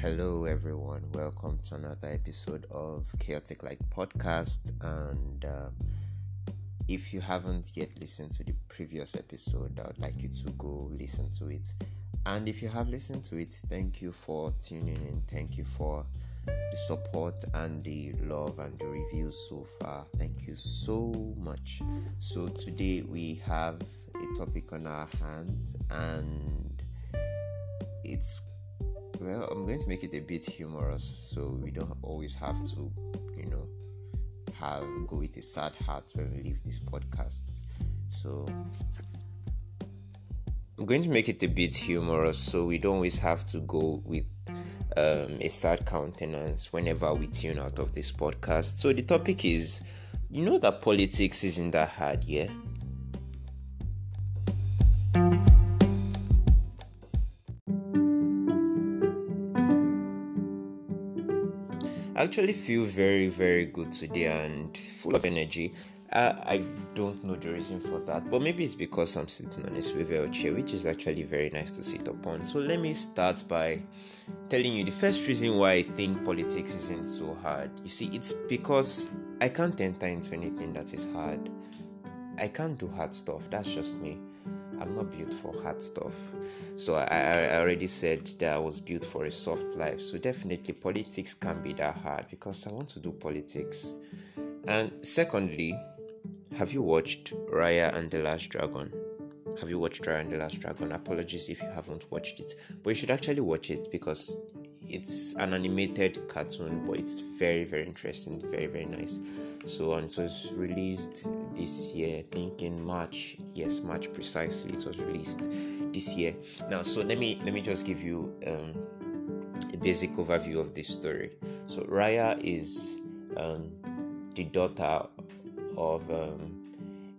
Hello, everyone. Welcome to another episode of Chaotic Light Podcast. And um, if you haven't yet listened to the previous episode, I would like you to go listen to it. And if you have listened to it, thank you for tuning in. Thank you for the support and the love and the reviews so far. Thank you so much. So, today we have a topic on our hands, and it's well, I'm going to make it a bit humorous so we don't always have to, you know, have go with a sad heart when we leave these podcasts. So I'm going to make it a bit humorous so we don't always have to go with um, a sad countenance whenever we tune out of this podcast. So the topic is you know that politics isn't that hard, yeah? I actually feel very, very good today and full of energy. Uh, I don't know the reason for that, but maybe it's because I'm sitting on a swivel chair, which is actually very nice to sit upon. So let me start by telling you the first reason why I think politics isn't so hard. You see, it's because I can't enter into anything that is hard. I can't do hard stuff. That's just me. I'm not built for hard stuff. So I, I, already said that I was built for a soft life. So definitely politics can't be that hard because I want to do politics. And secondly, have you watched Raya and the Last Dragon? Have you watched Raya and the Last Dragon? Apologies if you haven't watched it, but you should actually watch it because it's an animated cartoon, but it's very very interesting, very very nice. So and it was released this year, I think in March. Yes, March precisely. It was released this year. Now, so let me let me just give you um, a basic overview of this story. So Raya is um, the daughter of um,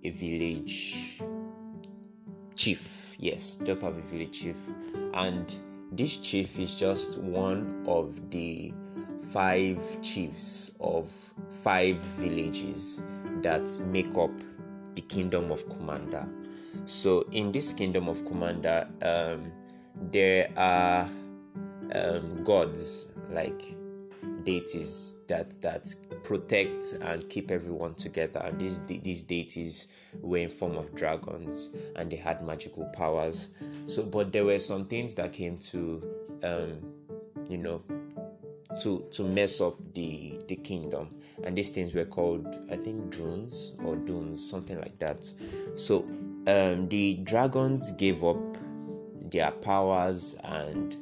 a village chief. Yes, daughter of a village chief, and this chief is just one of the five chiefs of five villages that make up the kingdom of Kumandra. So, in this kingdom of Kumandra, um, there are um, gods like deities that that protect and keep everyone together. And these these deities were in form of dragons, and they had magical powers. So, but there were some things that came to, um, you know, to to mess up the the kingdom and these things were called i think drones or dunes something like that so um, the dragons gave up their powers and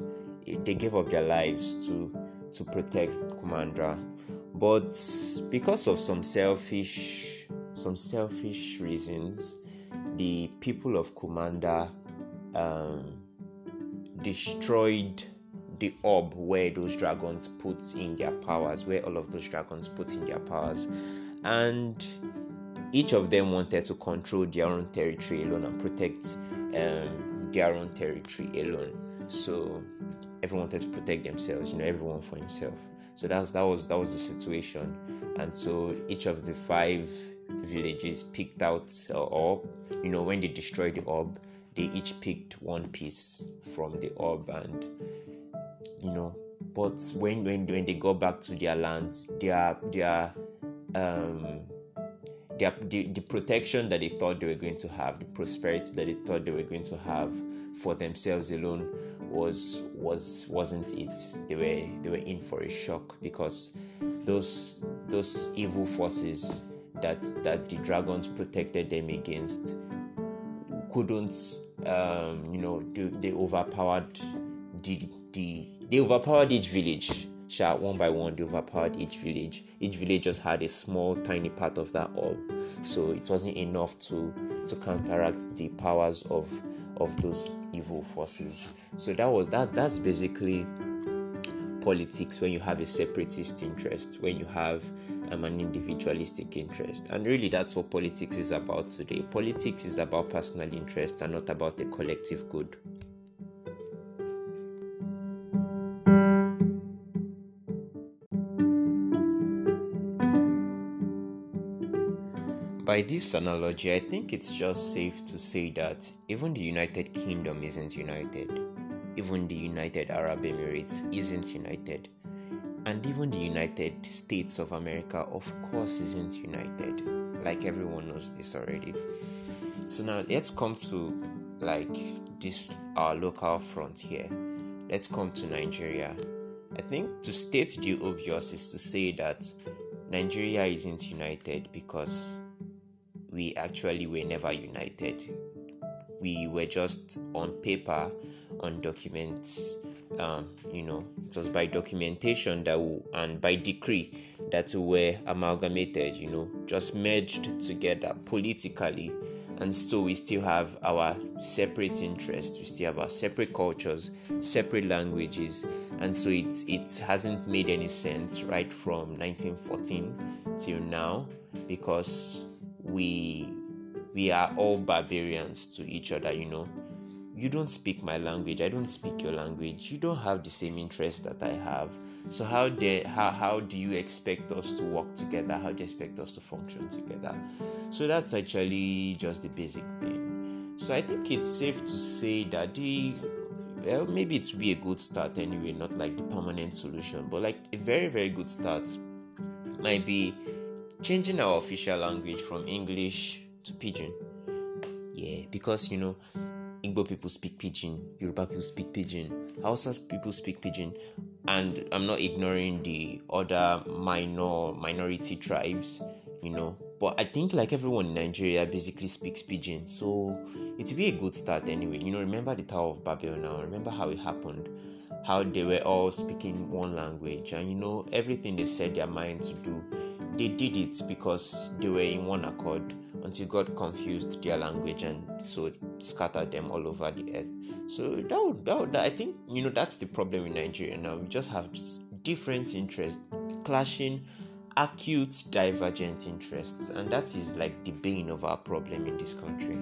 they gave up their lives to to protect Kumandra but because of some selfish some selfish reasons the people of Kumandra um, destroyed the orb where those dragons put in their powers, where all of those dragons put in their powers. And each of them wanted to control their own territory alone and protect um, their own territory alone. So everyone wanted to protect themselves, you know, everyone for himself. So that's that was that was the situation. And so each of the five villages picked out uh, orb. You know, when they destroyed the orb, they each picked one piece from the orb and you know but when when when they go back to their lands their their um the, the protection that they thought they were going to have the prosperity that they thought they were going to have for themselves alone was was wasn't it they were they were in for a shock because those those evil forces that that the dragons protected them against couldn't um you know they, they overpowered the the they overpowered each village. Sha, one by one, they overpowered each village. Each village just had a small, tiny part of that orb, so it wasn't enough to to counteract the powers of of those evil forces. So that was that. That's basically politics when you have a separatist interest, when you have um, an individualistic interest. And really, that's what politics is about today. Politics is about personal interest and not about the collective good. By this analogy, I think it's just safe to say that even the United Kingdom isn't united. even the United Arab Emirates isn't united. And even the United States of America, of course, isn't united. Like everyone knows this already. So now let's come to like this our local front here. Let's come to Nigeria. I think to state the obvious is to say that Nigeria isn't united because we actually were never united. We were just on paper, on documents. Um, you know, it was by documentation that we, and by decree that we were amalgamated. You know, just merged together politically and so we still have our separate interests we still have our separate cultures separate languages and so it it hasn't made any sense right from 1914 till now because we we are all barbarians to each other you know. You don't speak my language i don't speak your language. You don't have the same interest that i have. So how de- how, how do you expect us to work together? How do you expect us to function together? So that's actually just the basic thing. So i think it's safe to say that the well maybe it would be a good start anyway not like the permanent solution but like a very very good start. Might be changing our official language from english to pidgin yeah because you know Igbo people speak pidgin, Yoruba people speak pidgin, Hausa people speak pidgin, and I'm not ignoring the other minor minority tribes, you know. But I think like everyone in Nigeria basically speaks pidgin, so it will be a good start anyway. You know, remember the Tower of Babel now. Remember how it happened, how they were all speaking one language, and you know everything they set their mind to do they did it because they were in one accord until God confused their language and so scattered them all over the earth. So that would, that would, I think you know that's the problem in Nigeria now. We just have different interests clashing, acute divergent interests, and that is like the bane of our problem in this country.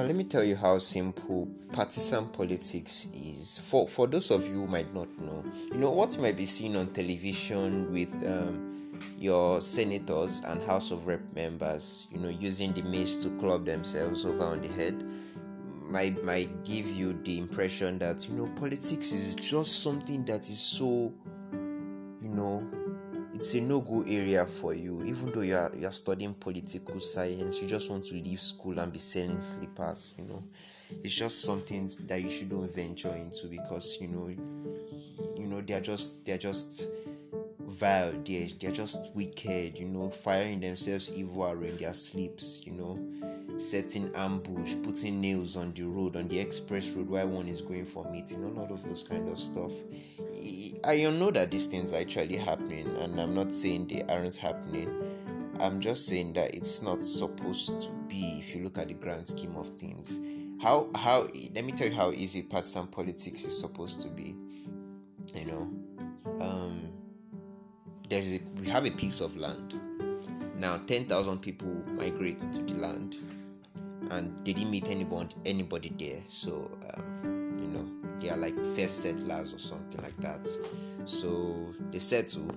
Now, let me tell you how simple partisan politics is. For for those of you who might not know, you know what you might be seeing on television with um, your senators and House of Rep members, you know, using the mace to club themselves over on the head, might might give you the impression that you know politics is just something that is so, you know, it's a no-go area for you. Even though you are, you are studying political science you just want to leave school and be selling slippers you know. It's just something that you shouldn't venture into because you know you know they're just they're just vile. They're, they're just wicked you know. Firing themselves evil in their sleeps you know. Setting ambush putting nails on the road on the express road while one is going for meeting and all of those kind of stuff I know that these things are actually happening, and I'm not saying they aren't happening. I'm just saying that it's not supposed to be if you look at the grand scheme of things. How how let me tell you how easy partisan politics is supposed to be. You know, um, there's a we have a piece of land. Now ten thousand people migrate to the land, and they didn't meet anybody anybody there. So um, are like first settlers or something like that. So they settle,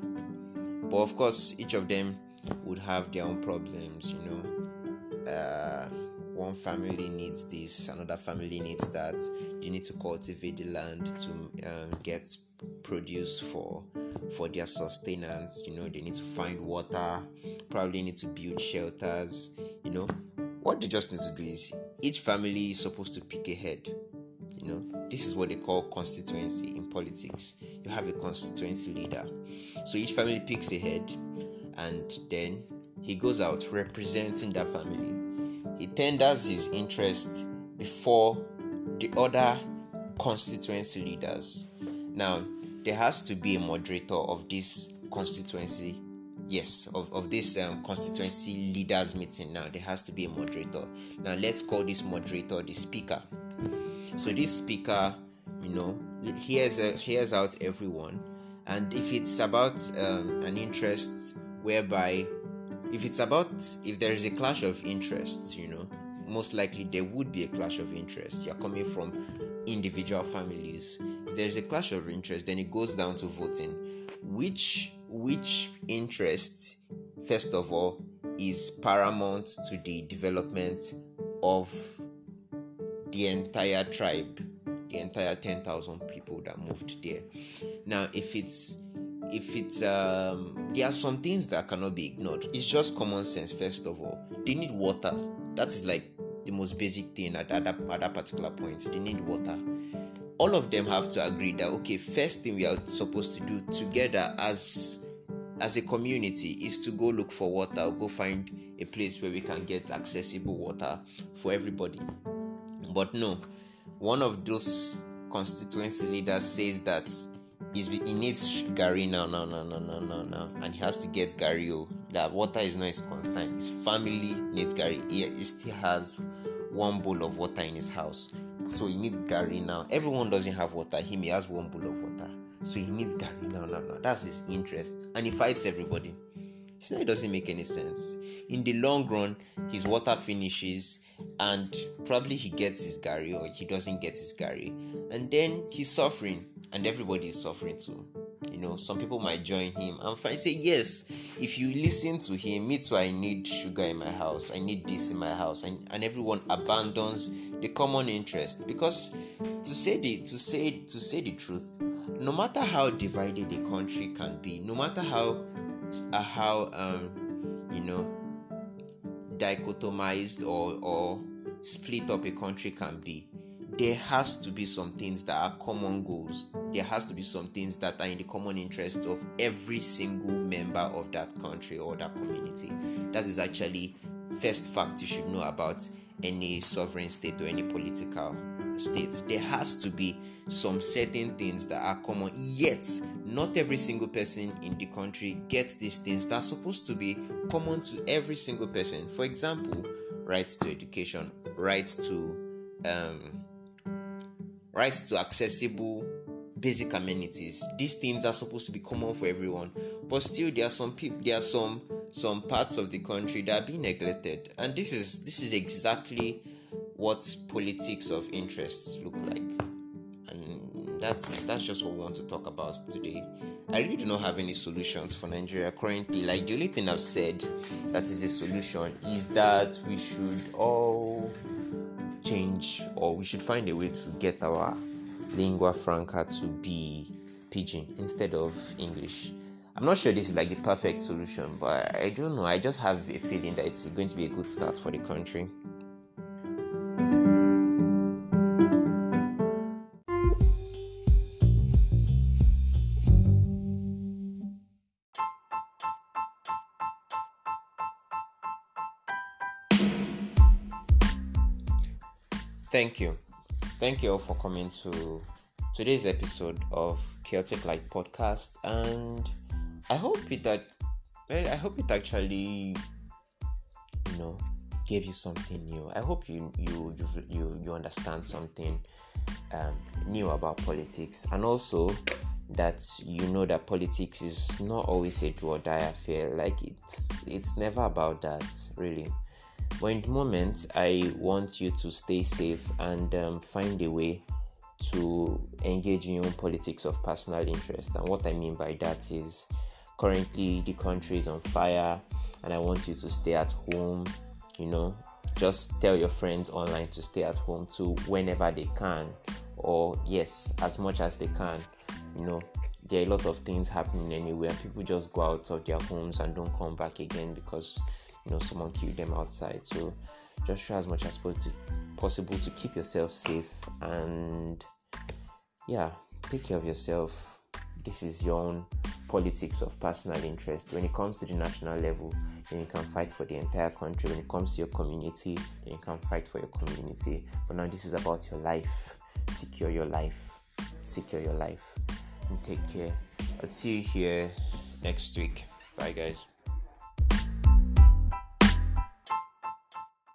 but of course, each of them would have their own problems, you know. Uh, one family needs this, another family needs that. They need to cultivate the land to um, get produce for for their sustenance. You know, they need to find water. Probably need to build shelters. You know, what they just need to do is each family is supposed to pick a head you know, this is what they call constituency in politics. You have a constituency leader. So each family picks a head and then he goes out representing that family. He tenders his interest before the other constituency leaders. Now, there has to be a moderator of this constituency yes of, of this um, constituency leaders meeting now there has to be a moderator now let's call this moderator the speaker so this speaker, you know, hears a, hears out everyone, and if it's about um, an interest whereby, if it's about if there is a clash of interests, you know, most likely there would be a clash of interests. You're coming from individual families. If there's a clash of interest, then it goes down to voting. Which which interest, first of all, is paramount to the development of the entire tribe, the entire 10,000 people that moved there. Now, if it's if it's um there are some things that cannot be ignored. It's just common sense first of all. They need water. That is like the most basic thing at, at, that, at that particular point. They need water. All of them have to agree that okay first thing we are supposed to do together as as a community is to go look for water go find a place where we can get accessible water for everybody but no one of those constituency leaders says that he needs garri now now now now now now now and he has to get garri oh that water is not his concern. His family needs garri. He, he still has one bowl of water in his house. So he needs garri now. Everyone doesn't have water. Him he has one bowl of water. So he needs Gary now now now. That's his interest. And he fights everybody. It doesn't make any sense. In the long run his water finishes and probably he gets his garri or he doesn't get his garri. And then he's suffering and everybody is suffering too. You know, some people might join him. And find say, Yes, if you listen to him, me too, I need sugar in my house, I need this in my house, and, and everyone abandons the common interest. Because to say the to say to say the truth, no matter how divided the country can be, no matter how uh, how um you know dichotomized or or split up a country can be, there has to be some things that are common goals. There has to be some things that are in the common interests of every single member of that country or that community. That is actually first fact you should know about any sovereign state or any political state. There has to be some certain things that are common, yet not every single person in the country gets these things that are supposed to be common to every single person. For example, rights to education, rights to um, rights to accessible basic amenities. These things are supposed to be common for everyone, but still there are some people, there are some some parts of the country that are being neglected, and this is this is exactly what politics of interests look like, that's that's just what we want to talk about today. I really do not have any solutions for Nigeria currently. Like the only thing I've said that is a solution is that we should all change or we should find a way to get our lingua franca to be pidgin instead of English. I'm not sure this is like the perfect solution, but I don't know. I just have a feeling that it's going to be a good start for the country. For coming to today's episode of Chaotic Light Podcast. And I hope it that well, I hope it actually you know gave you something new. I hope you you you you, you understand something um, new about politics and also that you know that politics is not always a do die affair. Like it's it's never about that really. But in the moment, I want you to stay safe and um, find a way to engage in your own politics of personal interest. And what I mean by that is currently the country is on fire, and I want you to stay at home. You know, just tell your friends online to stay at home too whenever they can, or yes, as much as they can. You know, there are a lot of things happening anywhere, people just go out of their homes and don't come back again because you know someone killed them outside. So just try as much as possible to keep yourself safe and yeah take care of yourself. This is your own politics of personal interest. When it comes to the national level then you can fight for the entire country. When it comes to your community then you can fight for your community. But now this is about your life. Secure your life. Secure your life. And take care. I'll see you here next week. Bye guys